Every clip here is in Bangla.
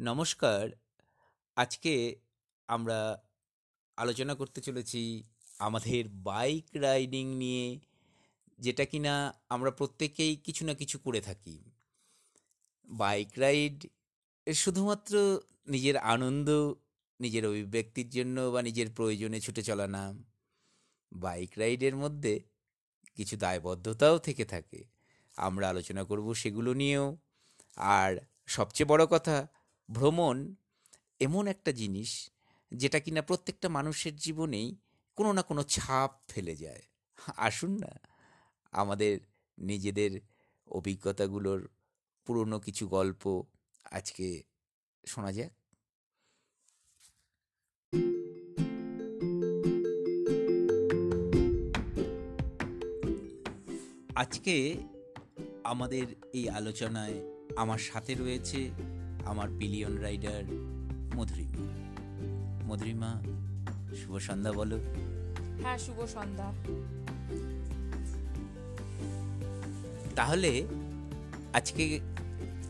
নমস্কার। আজকে আমরা আলোচনা করতে চলেছি আমাদের বাইক রাইডিং নিয়ে, যেটা কিনা আমরা প্রত্যেকেই কিছু না কিছু করে থাকি। বাইক রাইড শুধুমাত্র নিজের আনন্দ, নিজের অভিব্যক্তির জন্য বা নিজের প্রয়োজনে ছুটে চলা না। বাইক রাইডের মধ্যে কিছু দায়বদ্ধতাও থেকে থাকে। আমরা আলোচনা করব সেগুলো নিয়েও। আর সবচেয়ে বড় কথা ভ্রমণ এমন একটা জিনিস যেটা কিনা প্রত্যেকটা মানুষের জীবনেই কোনো না কোনো ছাপ ফেলে যায়। আসুন না, আমাদের নিজেদের অভিজ্ঞতাগুলোর পুরনো কিছু গল্প আজকে শোনা যাক। আজকে আমাদের এই আলোচনায় আমার সাথে রয়েছে আমার পিলিয়ন রাইডার মধুরিমা। মধুরিমা শুভ সন্ধ্যা বলো। হ্যাঁ শুভ সন্ধ্যা। তাহলে আজকে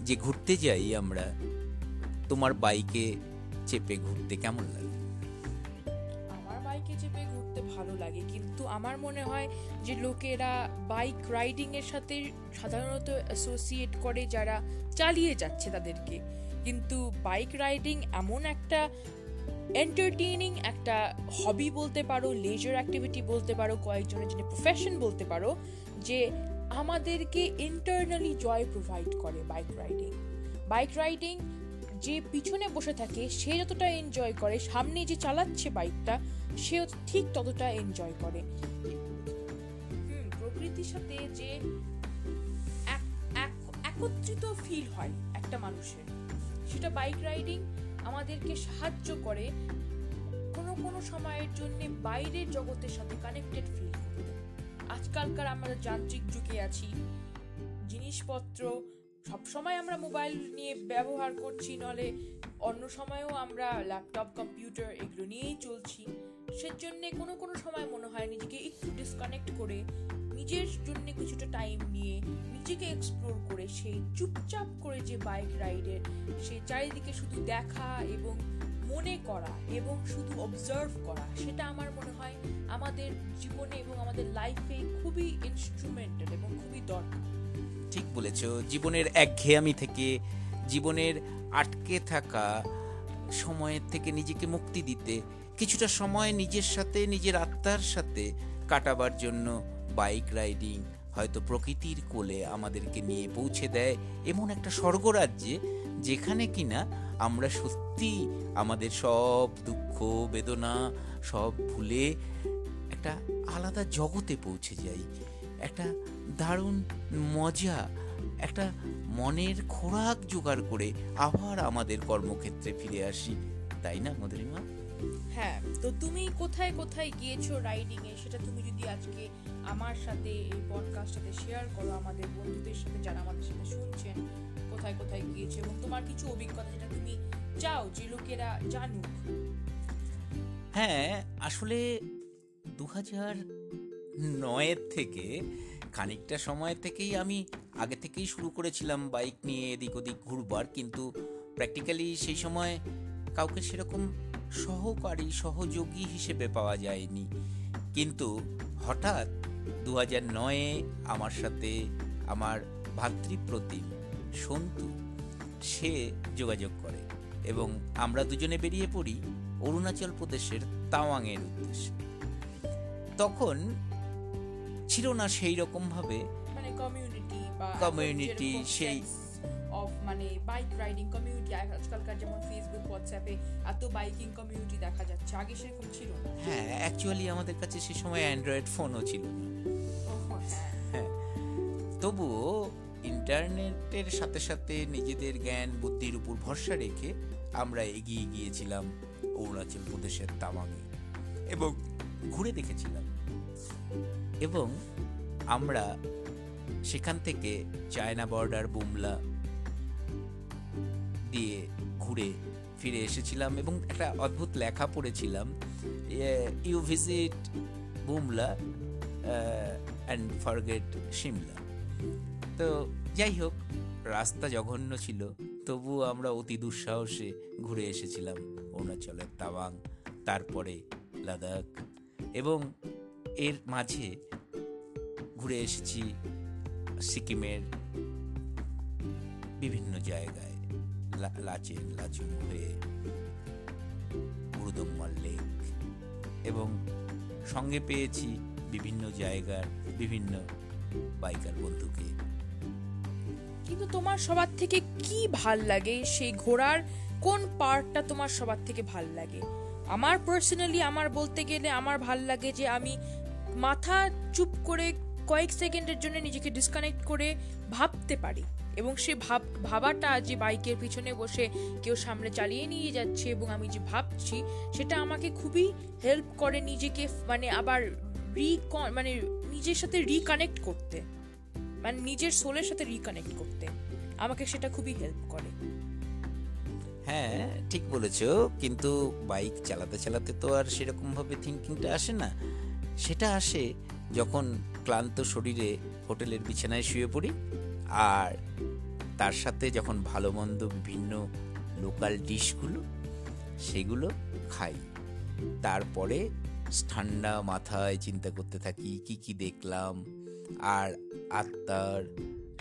যে ঘুরতে যাই আমরা তোমার বাইকে চেপে ঘুরতে কেমন লাগে? আমার বাইকে চেপে ঘুরতে ভালো লাগে কিন্তু আমার মনে হয় যে লোকেরা বাইক রাইডিং এর সাথে সাধারণত অ্যাসোসিয়েট করে যারা চালিয়ে যাচ্ছে তাদেরকে। কিন্তু বাইক রাইডিং এমন একটা এন্টারটেইনিং একটা হবি বলতে পারো লেজার অ্যাক্টিভিটি বলতে পারো, কয়েকজনের জন্য প্রফেশন বলতে পারো, যে আমাদেরকে ইন্টারনালি জয় প্রোভাইড করে বাইক রাইডিং বাইক রাইডিং যে পিছনে বসে থাকে, সে যতটা এনজয় করে, সামনে যে চালাচ্ছে বাইকটা সেও ঠিক ততটা এনজয় করে। প্রকৃতির সাথে যে এক- এক- একত্রিত ফিল হয় একটা মানুষের। সেটা বাইক রাইডিং আমাদেরকে সাহায্য করে কোনো কোনো সময়ের জন্য বাইরের জগতের সাথে কানেক্টেড ফিল আজকালকার আমরা যান্ত্রিক যুগে আছি, জিনিসপত্র সবসময় আমরা মোবাইল নিয়ে ব্যবহার করছি, নলে অন্য সময়েও আমরা ল্যাপটপ কম্পিউটার এগুলো নিয়েই চলছি। সেজন্য কোনো কোনো সময় মনে হয় নিজেকে একটু ডিসকানেক্ট করে নিজের জন্য কিছুটা টাইম নিজেকে এক্সপ্লোর করে, সেই চুপচাপ করে যে বাইক রাইডের সে চারিদিকে শুধু দেখা এবং মনে করা এবং শুধু অবজার্ভ করা, সেটা আমার মনে হয় আমাদের জীবনে এবং আমাদের লাইফে খুবই ইনস্ট্রুমেন্টাল এবং খুবই দরকার। ঠিক বলেছ, জীবনের একঘেয়ামি থেকে জীবনের আটকে থাকা সময়ের থেকে নিজেকে মুক্তি দিতে, কিছুটা সময় নিজের সাথে, নিজের আত্মার সাথে কাটাবার জন্য বাইক রাইডিং হয়তো প্রকৃতির কোলে আমাদেরকে নিয়ে পৌঁছে দেয় এমন একটা স্বর্গরাজ্যে, যেখানে কিনা আমরা সত্যি আমাদের সব দুঃখ, বেদনা, সব ভুলে একটা আলাদা জগতে পৌঁছে যাই। একটা দারুণ মজা, একটা মনের খোরাক জোগাড় করে আবার আমাদের কর্মক্ষেত্রে ফিরে আসি। তাই না, মধুরিমা? হ্যাঁ তো তুমি কোথায় কোথায় গিয়েছো রাইডিং এ সেটা তুমি যদি আজকে আমার সাথে এই পডকাস্টটাতে শেয়ার করো, আমাদের বন্ধুদের সাথে যারা আমাদের সাথে শুনছেন, কোথায় কোথায় গিয়েছে এবং তোমার কিছু অভিজ্ঞতা যেটা তুমি চাও যে লোকেরা জানুক। হ্যাঁ আসলে দু হাজার নয়ের থেকে খানিকটা সময় থেকেই আমি আগে থেকেই শুরু করেছিলাম বাইক নিয়ে এদিক ওদিক ঘুরবার, কিন্তু প্র্যাকটিক্যালি সেই সময় কাউকে সেরকম সহকারী, সহযোগী হিসেবে পাওয়া যায়নি। কিন্তু হঠাৎ দু হাজার নয়ে আমার সাথে আমার ভাতৃপ্রতিম সন্তু সে যোগাযোগ করে এবং আমরা দুজনে বেরিয়ে পড়ি অরুণাচল প্রদেশের তাওয়াংয়ের উদ্দেশ্যে। তখন ছিল না সেই রকম ভাবে মানে কমিউনিটি বা Community, সেই- অফ মানে বাইক রাইডিং কমিউনিটি আজকালকার যেমন ফেসবুক হোয়াটসঅ্যাপে এত বাইকিং কমিউনিটি দেখা যাচ্ছে আগে সেরকম ছিল না। হ্যাঁ অ্যাকচুয়ালি আমাদের কাছে সে সময় অ্যান্ড্রয়েড ফোনও ছিল না। হ্যাঁ তবুও ইন্টারনেটের সাথে সাথে নিজেদের জ্ঞান, বুদ্ধির উপর ভরসা রেখে আমরা এগিয়ে গিয়েছিলাম অরুণাচল প্রদেশের তাওয়াংয়ে এবং ঘুরে দেখেছিলাম। এবং আমরা সেখান থেকে চায়না বর্ডার, বুমলা দিয়ে ঘুরে ফিরে এসেছিলাম এবং একটা অদ্ভুত লেখা পড়েছিলাম you visit Bumla and forget Shimla তো যাই হোক, রাস্তা জঘন্য ছিল তবুও আমরা অতি দুঃসাহসে ঘুরে এসেছিলাম অরুণাচলের তাওয়াং, তারপরে লাদাখ, এবং এর মাঝে ঘুরে এসেছি সিকিমের বিভিন্ন জায়গায় লাচেন, লাচুং হয়ে গুরুদম্মার লেক এবং সঙ্গে পেয়েছি বিভিন্ন জায়গার বিভিন্ন বাইকার বন্ধুকে। কিন্তু তোমার সবার থেকে কি ভালো লাগে? সেই ঘোড়ার কোন পার্টটা তোমার সবার থেকে ভালো লাগে? আমার পার্সোনালি আমার বলতে গেলে আমার ভালো লাগে যে আমি মাথা চুপ করে কয়েক সেকেন্ডের জন্য নিজেকে ডিসকানেক্ট করে ভাবতে পারি। এবং সে ভাব, ভাবাটা যে বাইকের পিছনে বসে কেউ সামনে চালিয়ে নিয়ে যাচ্ছে এবং আমি যে ভাবছি, সেটা আমাকে খুবই হেল্প করে নিজেকে মানে আবার রি মানে নিজের সাথে রিকানেক্ট করতে। মানে নিজের সোলের সাথে রিকানেক্ট করতে। আমাকে সেটা খুবই হেল্প করে। হ্যাঁ ঠিক বলেছ। কিন্তু বাইক চালাতে চালাতে তো আর সেরকমভাবে থিঙ্কিংটা আসে না। সেটা আসে যখন ক্লান্ত শরীরে হোটেলের বিছানায় শুয়ে পড়ি। আর তার সাথে যখন ভালো মন্দ বিভিন্ন লোকাল ডিশগুলো সেগুলো খাই। তারপরে ঠান্ডা মাথায় চিন্তা করতে থাকি, কি কি দেখলাম, আর আত্মার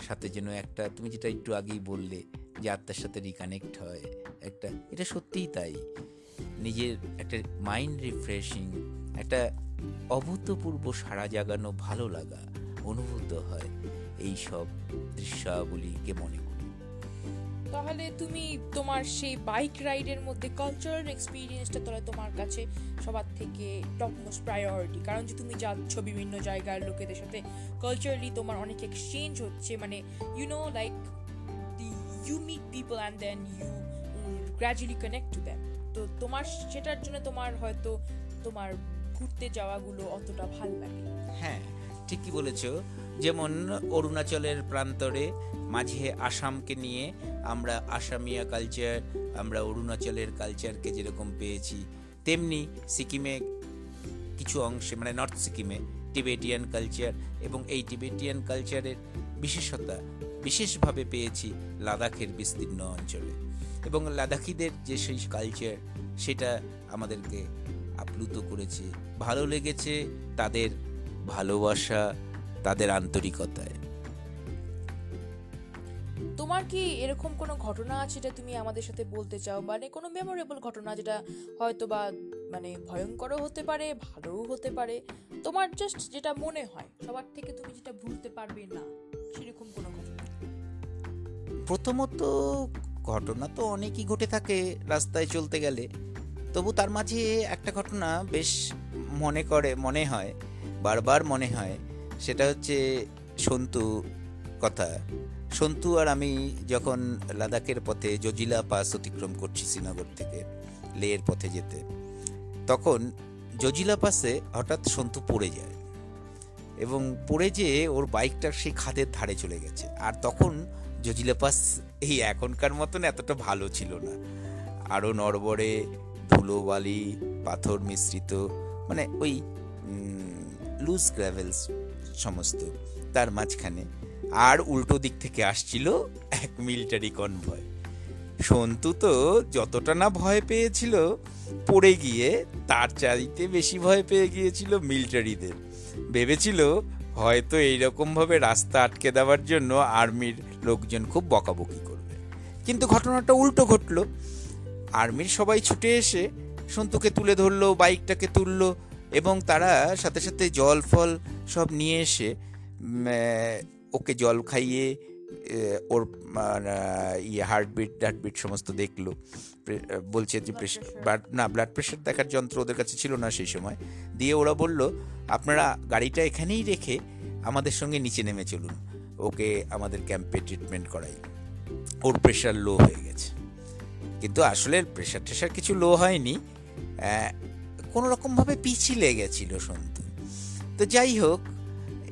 সাথে যেন একটা, তুমি যেটা একটু আগেই বললে যে আত্মার সাথে রিকানেক্ট হয়, একটা, এটা সত্যিই তাই। নিজের একটা মাইন্ড রিফ্রেশিং একটা অভূতপূর্ব সারা জাগানো ভালো লাগা অনুভূত হয় এই সব দৃশ্যাবলীকে মনে করি। তাহলে তুমি তোমার সেই বাইক রাইডের মধ্যে কালচারাল এক্সপিরিয়েন্সটা তাহলে তোমার কাছে সবার থেকে টপ মোস্ট প্রায়োরিটি কারণ যে তুমি যাচ্ছ বিভিন্ন জায়গার লোকেদের সাথে কালচারালি তোমার অনেক এক্সচেঞ্জ হচ্ছে। মানে you know like you meet people and then you gradually connect to them তো তোমার সেটার জন্য তোমার হয়তো তোমার ঘুরতে যাওয়াগুলো অতটা ভালো লাগে। হ্যাঁ ঠিকই বলেছ। যেমন অরুণাচলের প্রান্তরে মাঝে আসামকে নিয়ে আমরা আসামিয়া কালচার, আমরা অরুণাচলের কালচারকে যেরকম পেয়েছি, তেমনি সিকিমে কিছু অংশে মানে নর্থ সিকিমে টিবেটিয়ান কালচার এবং এই টিবেটিয়ান কালচারের বিশেষতা বিশেষভাবে পেয়েছি লাদাখের বিস্তীর্ণ অঞ্চলে। এবং লাদাখিদের যে সেই কালচার, সেটা আমাদেরকে আপ্লুত করেছে। ভালো লেগেছে, তাদের ভালোবাসা তাদের আন্তরিকতায়। তোমার কি এরকম কোনো ঘটনা আছে যেটা তুমি আমাদের সাথে বলতে চাও? মানে কোনো মেমোরেবল ঘটনা যেটা হয়তো বা মানে ভয়ঙ্করও হতে পারে ভালোও হতে পারে। তোমার জাস্ট যেটা মনে হয় সবার থেকে তুমি যেটা ভুলতে পারবে না সেরকম কোনো ঘটনা? প্রথমত ঘটনা তো অনেকই ঘটে থাকে রাস্তায় চলতে গেলে। তবু তার মাঝে একটা ঘটনা বেশ মনে করে মনে হয় বারবার মনে হয়। সেটা হচ্ছে সন্তু কথা। সন্তু আর আমি যখন লাদাখের পথে জজিলা পাস অতিক্রম করছি শ্রীনগর থেকে লেয়ের পথে যেতে, তখন জজিলা পাসে হঠাৎ সন্তু পড়ে যায় এবং পড়ে যেয়ে ওর বাইকটা সেই খাদের ধারে চলে গেছে। আর তখন জজিলা পাস এই এখনকার মতন এতটা ভালো ছিল না। আরও নড়বড়ে, ধুলোবালি, পাথর মিশ্রিত মানে ওই লুজ গ্র্যাভেলস সমস্ত। তার মাঝখানে আর উল্টো দিক থেকে আসছিল এক মিলিটারি কনভয় সন্তু তো যতটা না ভয় পেয়েছিল, পড়ে গিয়ে তার চাইতে বেশি ভয় পেয়ে গিয়েছিল মিলিটারিদের ভেবেছিল হয়তো এইরকমভাবে রাস্তা আটকে দেওয়ার জন্য আর্মির লোকজন খুব বকাবকি করবে। কিন্তু ঘটনাটা উল্টো ঘটলো। আর্মির সবাই ছুটে এসে সন্তুকে তুলে ধরলো বাইকটাকে তুললো এবং তারা সাথে সাথে জল ফল সব নিয়ে এসে ওকে জল খাইয়ে ওর মানে, ইয়ে হার্টবিট হার্টবিট সমস্ত দেখল। বলছে যে প্রেশার. না ব্লাড প্রেশার দেখার যন্ত্র ওদের কাছে ছিল না সেই সময়। দিয়ে ওরা বলল আপনারা গাড়িটা এখানেই রেখে আমাদের সঙ্গে নিচে নেমে চলুন। ওকে আমাদের ক্যাম্পে ট্রিটমেন্ট করাই। ওর প্রেশার লো হয়ে গেছে। কিন্তু আসলে প্রেশার টেশার কিছু লো হয়নি। কোনো রকমভাবে পিছিলে গেছিল সন্তু। তো যাই হোক,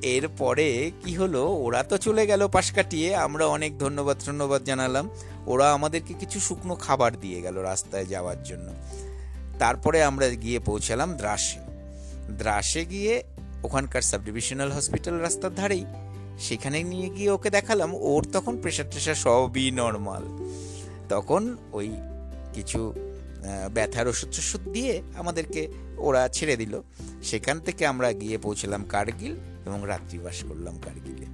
এরপরে কি হলো? ওরা তো চলে গেল পাশ কাটিয়ে, আমরা অনেক ধন্যবাদ ধন্যবাদ জানালাম। ওরা আমাদেরকে কিছু শুকনো খাবার দিয়ে গেল রাস্তায় যাওয়ার জন্য। তারপরে আমরা গিয়ে পৌঁছালাম দ্রাসে। দ্রাসে গিয়ে ওখানকার সাব ডিভিশনাল হসপিটাল রাস্তার ধারেই। সেখানে নিয়ে গিয়ে ওকে দেখালাম, ওর তখন প্রেশার টেশার সবই নর্মাল। তখন ওই কিছু ব্যথার ওষুধ টষুধ দিয়ে আমাদেরকে ওরা ছেড়ে দিল। সেখান থেকে আমরা গিয়ে পৌঁছলাম কার্গিল এবং রাত্রিবাস করলাম কার্গিলে।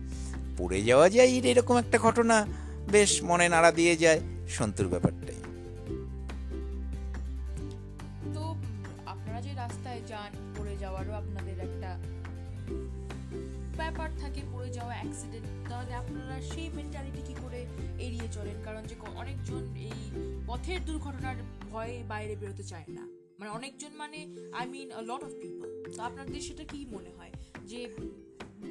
পড়ে যাওয়া যায় এরকম একটা ঘটনা। বেশ মনে নাড়া দিয়ে যায় সন্তুর ব্যাপারটাই। তো আপনারা যে রাস্তায় যান, পড়ে যাওয়ারও আপনাদের একটা ব্যাপার থাকে, পড়ে যাওয়া অ্যাক্সিডেন্ট তাহলে আপনারা সেই মেন্টালিটি কি করে এড়িয়ে চলেন? কারণ যে অনেকজন এই পথের দুর্ঘটনার ভয়ে বাইরে বেরোতে চায় না। মানে অনেকজন মানে I mean lot of people তো আপনাদের সেটা কি মনে হয়? যে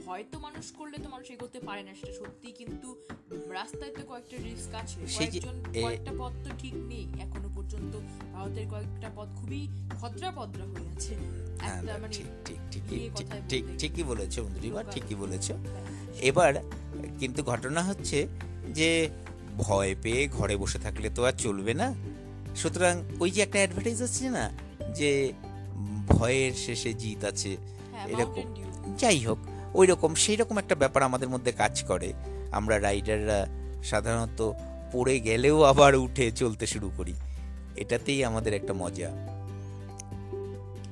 ভয় তো মানুষ করলে তো মানুষ এগোতে পারে না সেটা সত্যি কিন্তু রাস্তায় তো কয়েকটা রিস্ক আছে। কয়েকজন কয়েকটা পথ তো ঠিক নেই এখনও পর্যন্ত। ভারতের কয়েকটা পথ খুবই ভদ্রা ভদ্রা হয়ে আছে। হ্যাঁ একটা মানে ঠিক ঠিকই ইয়ে ঠিক ঠিক ঠিকই বলেছ বন্ধুরিমা ঠিকই বলেছ। হ্যাঁ, এবার কিন্তু ঘটনা হচ্ছে যে ভয় পেয়ে ঘরে বসে থাকলে তো আর চলবে না। সুতরাং ওই যে একটা অ্যাডভার্টাইজ আছে না যে ভয়ের শেষে জিত আছে হ্যাঁ এরকম। যাই হোক ওই রকম সেই রকম একটা ব্যাপার আমাদের মধ্যে কাজ করে। আমরা রাইডাররা সাধারণত পড়ে গেলেও আবার উঠে চলতে শুরু করি। এটাতেই আমাদের একটা মজা।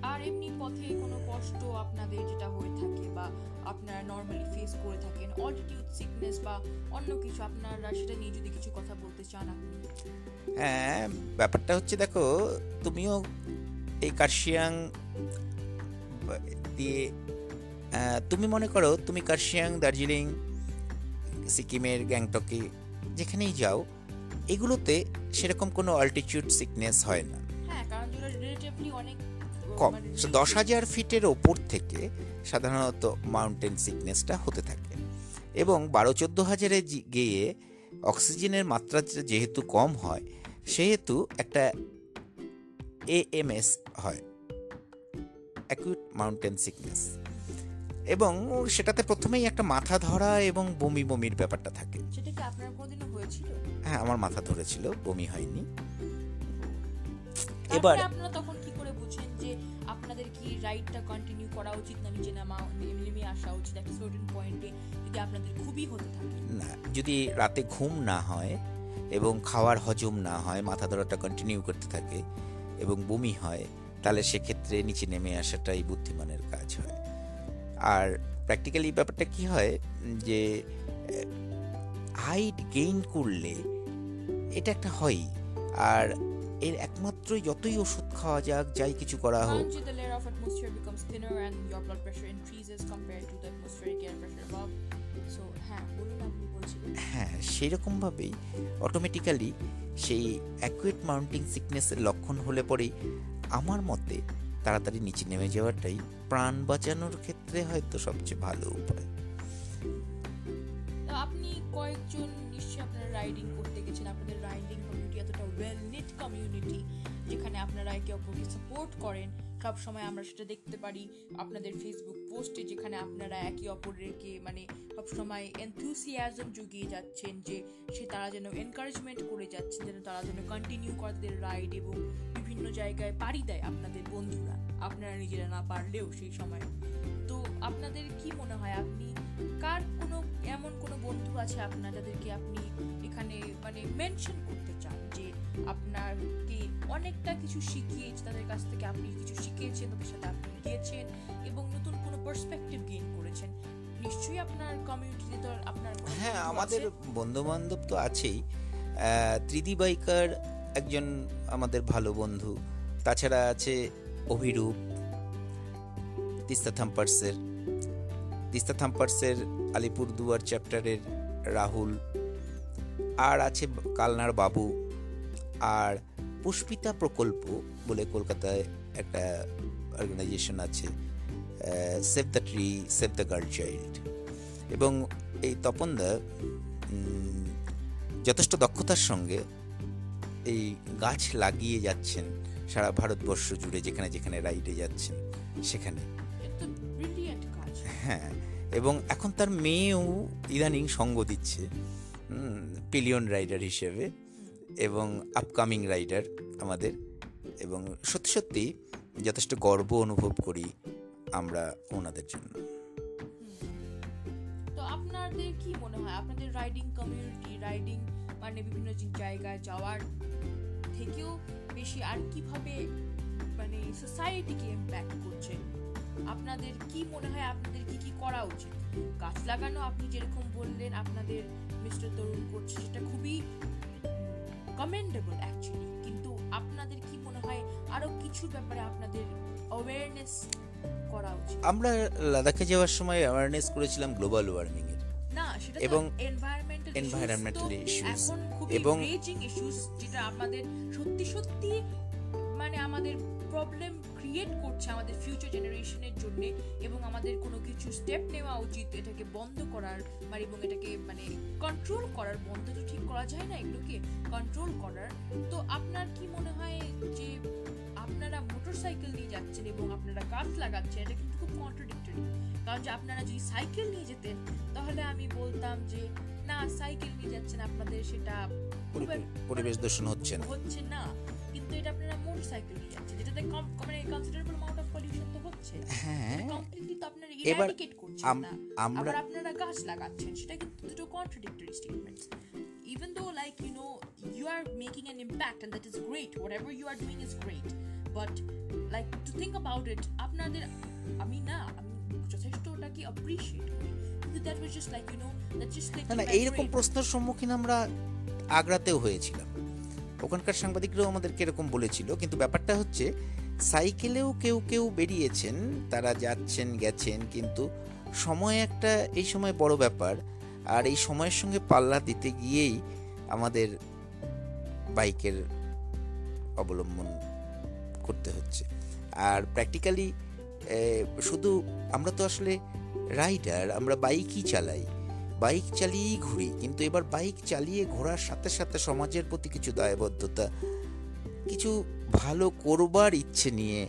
আর এমনি পথে কোনো কষ্ট আপনাদের যেটা হয়ে থাকে বা আপনারা নর্মালি ফেস করে থাকেন অল্টিটিউড সিকনেস বা অন্য কিছু আপনারা সেটা নিয়ে যদি কিছু কথা বলতে চান আপনি। হ্যাঁ ব্যাপারটা হচ্ছে দেখো তুমিও এই কার্শিয়াং দিয়ে তুমি মনে করো তুমি কার্শিয়াং দার্জিলিং সিকিমের গ্যাংটকে যেখানেই যাও এগুলোতে সেরকম কোনো অল্টিটিউড সিকনেস হয় না। হ্যাঁ কম। মানে দশ হাজার ফিটের ওপর থেকে সাধারণত মাউন্টেন সিকনেসটা হতে থাকে। এবং বারো চোদ্দ হাজারে গিয়ে অক্সিজেনের মাত্রা যেহেতু কম হয় সেহেতু একটা এএমএস হয় অ্যাকুইট মাউন্টেন সিকনেস এবং সেটাতে প্রথমেই একটা মাথা ধরা এবং বমি বমির ব্যাপারটা থাকে। সেটা কি আপনার কোনোদিনও হয়েছিল? হ্যাঁ আমার মাথা ধরেছিল বমি হয়নি। এবার- আপনারা তখন কি রাইডটা কন্টিনিউ করা উচিত না নিচে নামা নেমে আসা উচিত একটা সার্টেন পয়েন্টে যদি আপনাদের খুবই হতে থাকে। না, যদি রাতে ঘুম না হয় এবং খাওয়ার হজম না হয়, মাথা ধরাটা কন্টিনিউ করতে থাকে এবং বমি হয়, তাহলে সেক্ষেত্রে নিচে নেমে আসাটাই বুদ্ধিমানের কাজ হয়। আর প্র্যাকটিক্যালি ব্যাপারটা কি হয় যে হাইট গেইন করলে এটা একটা হয়ই। আর এর একমাত্র যতই ওষুধ খাওয়া যাক যাই কিছু করা হোক। the layer of atmosphere becomes thinner and your blood pressure increases compared to the atmospheric air pressure above. So হ্যাঁ বলুন আপনি বলছিলেন। হ্যাঁ অটোমেটিক্যালি সেই অ্যাকুয়েট মাউন্টিং সিকনেসের লক্ষণ হলে পরেই আমার মতে তাড়াতাড়ি নিচে নেমে যাওয়াটাই প্রাণ বাঁচানোর ক্ষেত্রে হয়তো সবচেয়ে ভালো উপায়। আপনি কয়েকজন নিশ্চয়ই আপনারা রাইডিং করতে গেছেন আপনাদের রাইডিং এতটা ওয়েল নিট কমিউনিটি যেখানে আপনারা একে অপরকে সাপোর্ট করেন। সব সময় আমরা সেটা দেখতে পারি আপনাদের ফেসবুক পোস্টে যেখানে আপনারা একে অপরকে মানে সব সময় এনথুসিয়াজম জুগিয়ে যাচ্ছেন যে সে তারা যেন এনকারেজমেন্ট করে যাচ্ছেন যেন তারা যেন কন্টিনিউ করে তাদের রাইড এবং বিভিন্ন জায়গায় পাড়ি দেয় আপনাদের বন্ধুরা। আপনারা নিজেরা না পারলেও সেই সময়। তো আপনাদের কি মনে হয়? আপনি কার কোনো, এমন কোনো বন্ধু আছে আপনার যাদেরকে আপনি এখানে মানে মেনশন করতে আপনারকে অনেকটা কিছু শিখিয়েছে তাদের কাছ থেকে আপনি কিছু শিখিয়েছেন তাদের সাথে আপনি গিয়েছেন এবং নতুন কোনো পার্সপেক্টিভ গেইন করেছেন। নিশ্চয়ই আপনার কমিউনিটিতে তো আপনার হ্যাঁ আমাদের। বন্ধু বান্ধব তো আছেই। ত্রিদি বাইকার একজন আমাদের ভালো বন্ধু। তাছাড়া আছে অভিরূপ তিস্তা থাম্পার্সের। তিস্তা থাম্পার্সের আলিপুরদুয়ার চ্যাপ্টারের রাহুল। আর আছে কালনার বাবু। আর পুষ্পিতা প্রকল্প বলে কলকাতায় একটা অর্গানাইজেশন আছে save the tree save the girl child এবং এই তপনদা যথেষ্ট দক্ষতার সঙ্গে এই গাছ লাগিয়ে যাচ্ছেন সারা ভারতবর্ষ জুড়ে যেখানে যেখানে রাইডে যাচ্ছেন সেখানে। হ্যাঁ এবং এখন তার মেয়েও ইদানিং সঙ্গ দিচ্ছে পিলিয়ন রাইডার হিসেবে। এবং আপকামিং রাইডার আমাদের। এবং সত্যি সত্যি যথেষ্ট গর্ব অনুভব করি আমরা ওনাদের জন্য। তো আপনাদের কি মনে হয়? আপনাদের রাইডিং কমিউনিটি রাইডিং মানে বিভিন্ন জায়গায় যাওয়ার থেকেও বেশি আর কীভাবে মানে সোসাইটিকে ইম্প্যাক্ট করছে? আপনাদের কি মনে হয়? আপনাদের কি কি করা উচিত? গাছ লাগানো আপনি যেরকম বললেন, আপনাদের মিস্টার তরুণ করছে, সেটা খুবই কমেন্ডেবল অ্যাকচুয়ালি কিন্তু আপনাদের কি মনে হয় আরও কিছু ব্যাপারে আপনাদের অ্যাওয়ারনেস করা উচিত? আমরা লাদাখে যাওয়ার সময় অ্যাওয়ারনেস করেছিলাম গ্লোবাল ওয়ার্মিং এর না সেটা এবং এনভায়রনমেন্টাল এনवायरमेंटাল ইস্যুস এখন খুব এবং রেজিং ইস্যুস যেটা আমাদের সত্যি সত্যি মানে আমাদের প্রবলেম ক্রিয়েট করছে আমাদের ফিউচার জেনারেশনের জন্য এবং আমাদের কোনো কিছু স্টেপ নেওয়া উচিত এটাকে বন্ধ করার মানে এবং এটাকে মানে কন্ট্রোল করার বন্ধ তো ঠিক করা যায় না এগুলোকে কন্ট্রোল করার। তো আপনার কি মনে হয় যে আপনারা মোটরসাইকেল নিয়ে যাচ্ছেন এবং আপনারা গাছ লাগাচ্ছেন এটা কিন্তু খুব কন্ট্রাডিক্টরি কারণ যে আপনারা যদি সাইকেল নিয়ে যেতেন তাহলে আমি বলতাম যে না সাইকেল নিয়ে যাচ্ছেন আপনাদের সেটা পরিবেশ দূষণ হচ্ছে না। হচ্ছে না। কিন্তু এটা নিয়ে যাচ্ছেন যেটাতে কম মানে কনসিডারেবল অ্যামাউন্ট অফ পলিউশন তো হচ্ছে। হ্যাঁ। কমপ্লিটলি তো আপনারা ইরাডিকেট করছেন না। আবার আপনারা গাছ লাগাচ্ছেন সেটা কিন্তু দুটো contradictory statements even though like you know you are making an impact and that is great whatever you are doing is great but like to think about it আপনাদের আমি না আমি যথেষ্ট ওটাকে অ্যাপ্রিশিয়েট করি। কিন্তু that was just like you know that just like না না এইরকম প্রশ্নের সম্মুখীন আমরা আগ্রাতেও হয়েছিলাম। ওখানকার সাংবাদিকরাও আমাদেরকে এরকম বলেছিল, কিন্তু ব্যাপারটা হচ্ছে সাইকেলেও কেউ কেউ বেরিয়েছেন, তারা যাচ্ছেন, গেছেন, কিন্তু সময় একটা এই সময় বড় ব্যাপার। আর এই সময়ের সঙ্গে পাল্লা দিতে গিয়েই আমাদের বাইকের অবলম্বন করতে হচ্ছে। আর প্র্যাকটিক্যালি শুধু আমরা তো আসলে রাইডার আমরা বাইকই চালাই। বাইক চালিয়েই ঘুরি, কিন্তু এবার বাইক চালিয়ে ঘোরার সাথে সাথে সমাজের প্রতি কিছু দায়বদ্ধতা, কিছু ভালো করবার ইচ্ছে নিয়ে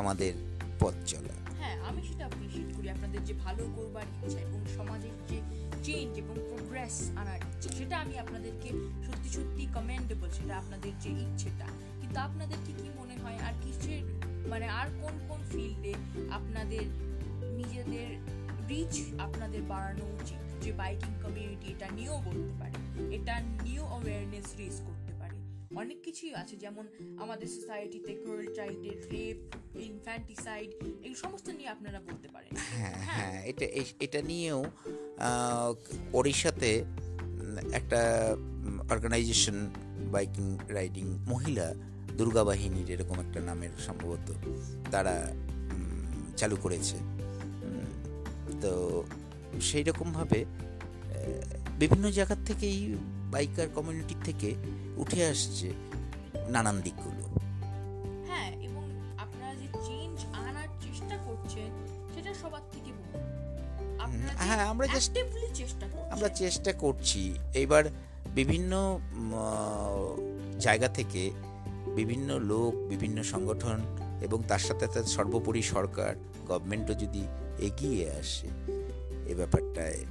আমাদের পথ চলা। হ্যাঁ আমি সেটা অ্যাপ্রিশিয়েট করি আপনাদের যে ভালো করবার ইচ্ছা এবং সমাজের যে চেঞ্জ এবং প্রোগ্রেস আনার ইচ্ছে, সেটা আমি আপনাদেরকে সত্যি সত্যি কমেন্ডেবল সেটা আপনাদের যে ইচ্ছেটা। কিন্তু আপনাদের কি কি মনে হয়, আর কিসের মানে আর কোন কোন ফিল্ডে আপনাদের নিজেদের রিচ আপনাদের বাড়ানো উচিত? যে বাইকিং কমিউনিটি এটা নিয়েও বলতে পারে এটা নিউ অ্যাওয়ারনেস রেজ করতে পারে। অনেক কিছুই আছে যেমন আমাদের সোসাইটিতে গার্ল চাইল্ডের রেপ ইনফ্যান্টিসাইড এই সমস্ত নিয়ে আপনারা বলতে পারেন। হ্যাঁ হ্যাঁ। এটা এটা নিয়েও ওড়িশাতে একটা অর্গানাইজেশন বাইকিং রাইডিং মহিলা দুর্গা বাহিনীর এরকম একটা নামের সম্ভবত তারা চালু করেছে। তো সেই রকমভাবে বিভিন্ন জায়গার থেকেই বাইকার কমিউনিটি থেকে উঠে আসছে নানান দিকগুলো। হ্যাঁ এবং আপনারা যে চেঞ্জ আনার চেষ্টা করছেন সেটা সবার থেকে হ্যাঁ, আমরা চেষ্টা আমরা চেষ্টা করছি। এবার বিভিন্ন জায়গা থেকে বিভিন্ন লোক বিভিন্ন সংগঠন এবং তার সাথে সাথে সর্বোপরি সরকার গভর্নমেন্টও যদি এগিয়ে আসে এ ব্যাপারটায়।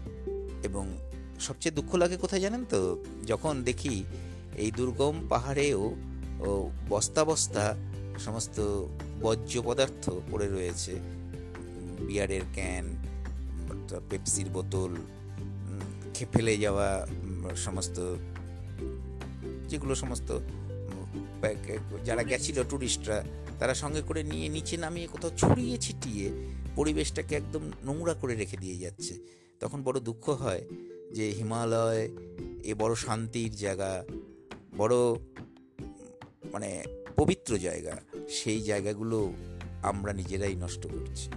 এবং সবচেয়ে দুঃখ লাগে কোথায় জানেন তো? যখন দেখি এই দুর্গম পাহাড়েও বস্তা বস্তা সমস্ত বর্জ্য পদার্থ পড়ে রয়েছে। বিয়ারের ক্যান, পেপসির বোতল ফেলে যাওয়া সমস্ত যেগুলো সমস্ত যারা গেছিল ট্যুরিস্টরা তারা সঙ্গে করে নিয়ে নিচে নামিয়ে কোথাও ছড়িয়ে ছিটিয়ে পরিবেশটাকে একদম নোংরা করে রেখে দিয়ে যাচ্ছে। তখন বড় দুঃখ হয় যে হিমালয় এ বড় শান্তির জায়গা, বড় মানে পবিত্র জায়গা, সেই জায়গাগুলো আমরা নিজেরাই নষ্ট করছি।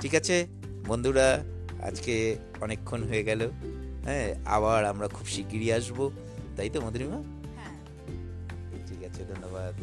ঠিক আছে? বন্ধুরা, আজকে অনেকক্ষণ হয়ে গেল। হ্যাঁ আবার আমরা খুব শিগগিরই আসব। তাই তো মধুরিমা? হ্যাঁ। ঠিক আছে ধন্যবাদ।